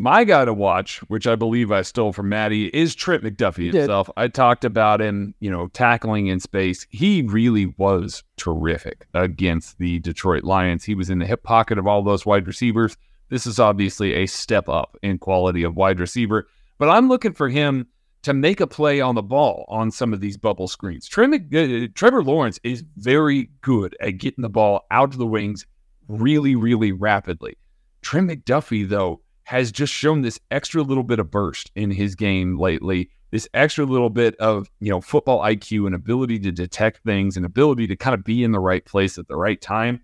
My guy to watch, which I believe I stole from Maddie, is Trent McDuffie himself. I talked about him, you know, tackling in space. He really was terrific against the Detroit Lions. He was in the hip pocket of all those wide receivers. This is obviously a step up in quality of wide receiver, but I'm looking for him to make a play on the ball on some of these bubble screens. Trevor, uh, Trevor Lawrence is very good at getting the ball out of the wings really, really rapidly. Trent McDuffie, though, has just shown this extra little bit of burst in his game lately. This extra little bit of you know football IQ and ability to detect things and ability to kind of be in the right place at the right time.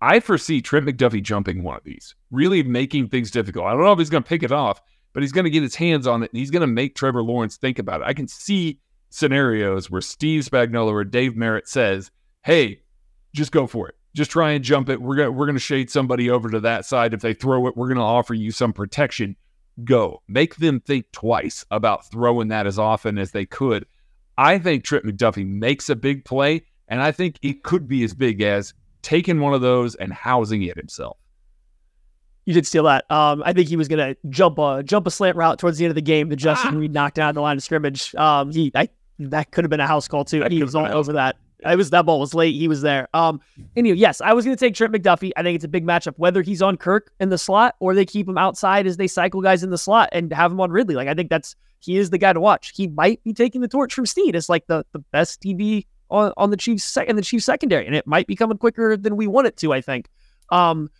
I foresee Trent McDuffie jumping one of these, really making things difficult. I don't know if he's going to pick it off, but he's going to get his hands on it and he's going to make Trevor Lawrence think about it. I can see scenarios where Steve Spagnuolo or Dave Merritt says, "Hey, just go for it. Just try and jump it. We're gonna we're going to shade somebody over to that side. If they throw it, we're going to offer you some protection. Go. Make them think twice about throwing that as often as they could. I think Trent McDuffie makes a big play, and I think it could be as big as taking one of those and housing it himself. You did steal that. Um, I think he was gonna jump a jump a slant route towards the end of the game that Justin ah. Reid knocked down the line of scrimmage. Um, he I, that could have been a house call too. That he was all over that. I was that ball was late. He was there. Um, anyway, yes, I was going to take Trent McDuffie. I think it's a big matchup. Whether he's on Kirk in the slot or they keep him outside as they cycle guys in the slot and have him on Ridley. Like I think that's he is the guy to watch. He might be taking the torch from Sneed as like the the best DB on on the Chiefs second the Chiefs secondary, and it might be coming quicker than we want it to. I think. Um,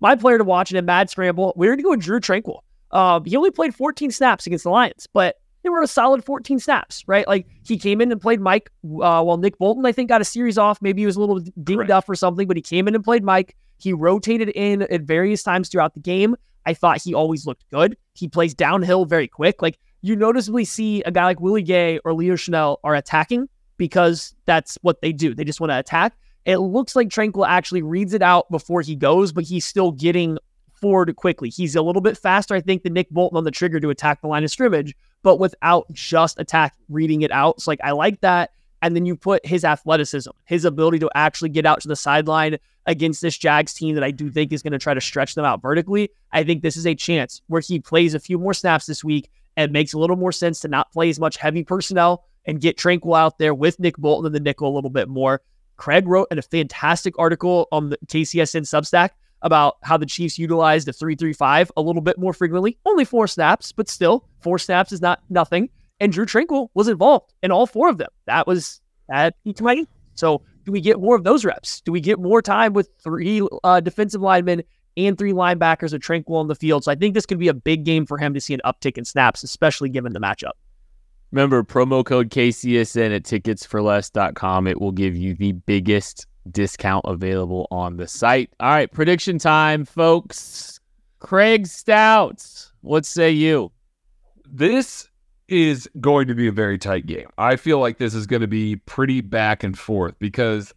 my player to watch in a mad scramble, we're going to go with Drue Tranquill. Um, he only played 14 snaps against the Lions, but they were a solid 14 snaps, right? Like he came in and played Mike uh, while Nick Bolton, I think, got a series off. Maybe he was a little dinged up or something, but he came in and played Mike. He rotated in at various times throughout the game. I thought he always looked good. He plays downhill very quick. Like you noticeably see a guy like Willie Gay or Leo Chenal are attacking because that's what they do. They just want to attack. It looks like Tranquill actually reads it out before he goes, but he's still getting forward quickly. He's a little bit faster, I think, than Nick Bolton on the trigger to attack the line of scrimmage, but without just attack reading it out. So like I like that. And then you put his athleticism, his ability to actually get out to the sideline against this Jags team that I do think is going to try to stretch them out vertically. I think this is a chance where he plays a few more snaps this week and makes a little more sense to not play as much heavy personnel and get Tranquill out there with Nick Bolton and the nickel a little bit more. Craig wrote a fantastic article on the KCSN Substack about how the Chiefs utilized the 335 a little bit more frequently. Only four snaps, but still, four snaps is not nothing. And Drue Tranquill was involved in all four of them. That was at each my So do we get more of those reps? Do we get more time with three uh, defensive linemen and three linebackers of Tranquill on the field? So I think this could be a big game for him to see an uptick in snaps, especially given the matchup. Remember, promo code KCSN at ticketsforless.com. It will give you the biggest discount available on the site. All right, prediction time, folks. Craig Stouts, what say you? This is going to be a very tight game. I feel like this is going to be pretty back and forth because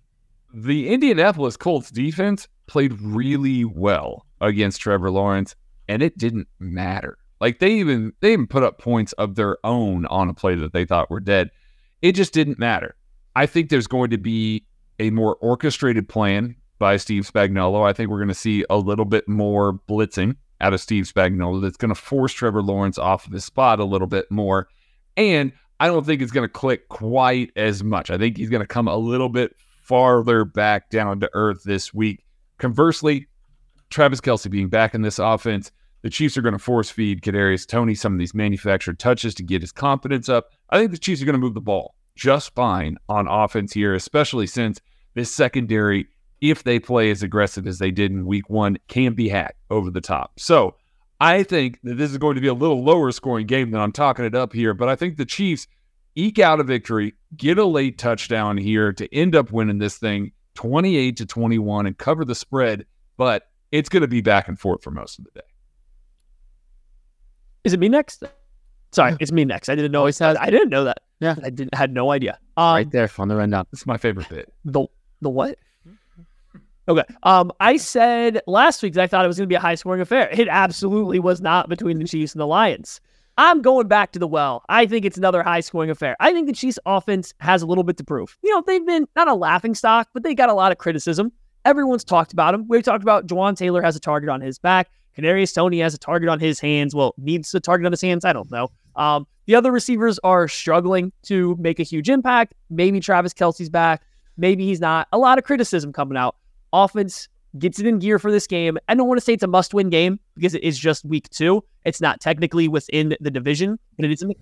the Indianapolis Colts defense played really well against Trevor Lawrence, and it didn't matter. Like they even they even put up points of their own on a play that they thought were dead. It just didn't matter. I think there's going to be a more orchestrated plan by Steve Spagnuolo. I think we're going to see a little bit more blitzing out of Steve Spagnuolo that's going to force Trevor Lawrence off of his spot a little bit more. And I don't think it's going to click quite as much. I think he's going to come a little bit farther back down to earth this week. Conversely, Travis Kelce being back in this offense, the Chiefs are going to force feed Kadarius Toney some of these manufactured touches to get his confidence up. I think the Chiefs are going to move the ball just fine on offense here, especially since this secondary, if they play as aggressive as they did in week one, can be hacked over the top. So I think that this is going to be a little lower scoring game than I'm talking it up here, but I think the Chiefs eke out a victory, get a late touchdown here to end up winning this thing 28 to 21 and cover the spread, but it's going to be back and forth for most of the day. Is it me next? Sorry, it's me next. I didn't know. Always has. I didn't know that. Yeah. I didn't had no idea. Um, right there on the rundown. This is my favorite bit. The the what? Okay. Um, I said last week that I thought it was going to be a high scoring affair. It absolutely was not between the Chiefs and the Lions. I'm going back to the well. I think it's another high scoring affair. I think the Chiefs offense has a little bit to prove. You know, they've been not a laughing stock, but they got a lot of criticism. Everyone's talked about them. We've talked about Jawaan Taylor has a target on his back. Kadarius Toney has a target on his hands. Well, needs a target on his hands. I don't know. Um, the other receivers are struggling to make a huge impact. Maybe Travis Kelce's back. Maybe he's not. A lot of criticism coming out. Offense gets it in gear for this game. I don't want to say it's a must win game because it is just week two. It's not technically within the division, but it is in the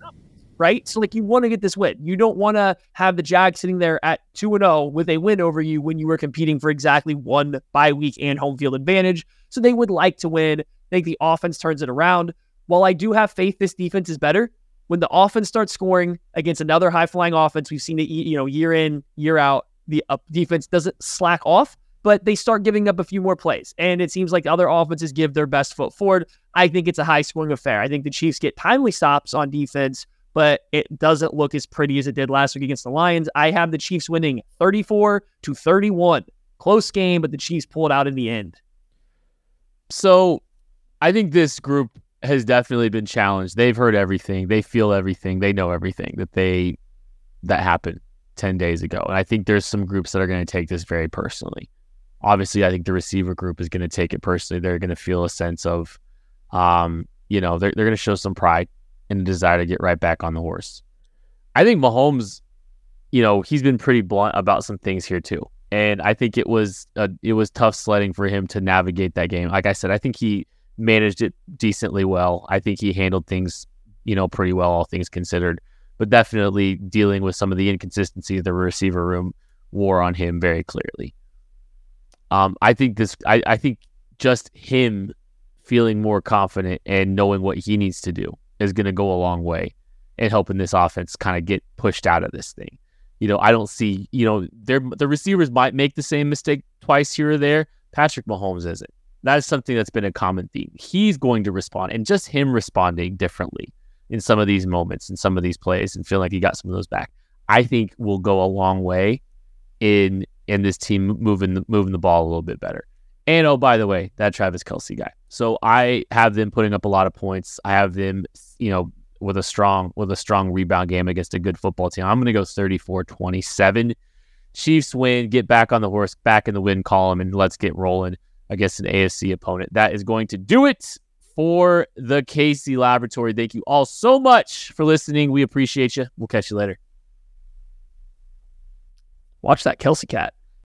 right? So, like, you want to get this win. You don't want to have the Jags sitting there at 2 and 0 with a win over you when you were competing for exactly one bye week and home field advantage. So, they would like to win. I think the offense turns it around. While I do have faith this defense is better, when the offense starts scoring against another high flying offense, we've seen it, you know, year in, year out, the uh, defense doesn't slack off but they start giving up a few more plays. And it seems like other offenses give their best foot forward. I think it's a high scoring affair. I think the Chiefs get timely stops on defense, but it doesn't look as pretty as it did last week against the Lions. I have the Chiefs winning 34 to 31. Close game, but the Chiefs pull it out in the end. So I think this group has definitely been challenged. They've heard everything. They feel everything. They know everything that they that happened 10 days ago. And I think there's some groups that are going to take this very personally obviously I think the receiver group is going to take it personally. They're going to feel a sense of, um, you know, they're, they're going to show some pride and a desire to get right back on the horse. I think Mahomes, you know, he's been pretty blunt about some things here too. And I think it was a, it was tough sledding for him to navigate that game. Like I said, I think he managed it decently well. I think he handled things, you know, pretty well, all things considered. But definitely dealing with some of the inconsistencies of the receiver room wore on him very clearly. Um, I think this. I, I think just him feeling more confident and knowing what he needs to do is going to go a long way in helping this offense kind of get pushed out of this thing. You know, I don't see. You know, the receivers might make the same mistake twice here or there. Patrick Mahomes isn't. That is something that's been a common theme. He's going to respond, and just him responding differently in some of these moments, and some of these plays, and feeling like he got some of those back, I think will go a long way in in this team moving the, moving the ball a little bit better. And oh, by the way, that Travis Kelce guy. So I have them putting up a lot of points. I have them, you know, with a strong with a strong rebound game against a good football team. I'm going to go 34-27. Chiefs win, get back on the horse, back in the win column, and let's get rolling against an AFC opponent. That is going to do it for the KC Laboratory. Thank you all so much for listening. We appreciate you. We'll catch you later. Watch that Kelce cat.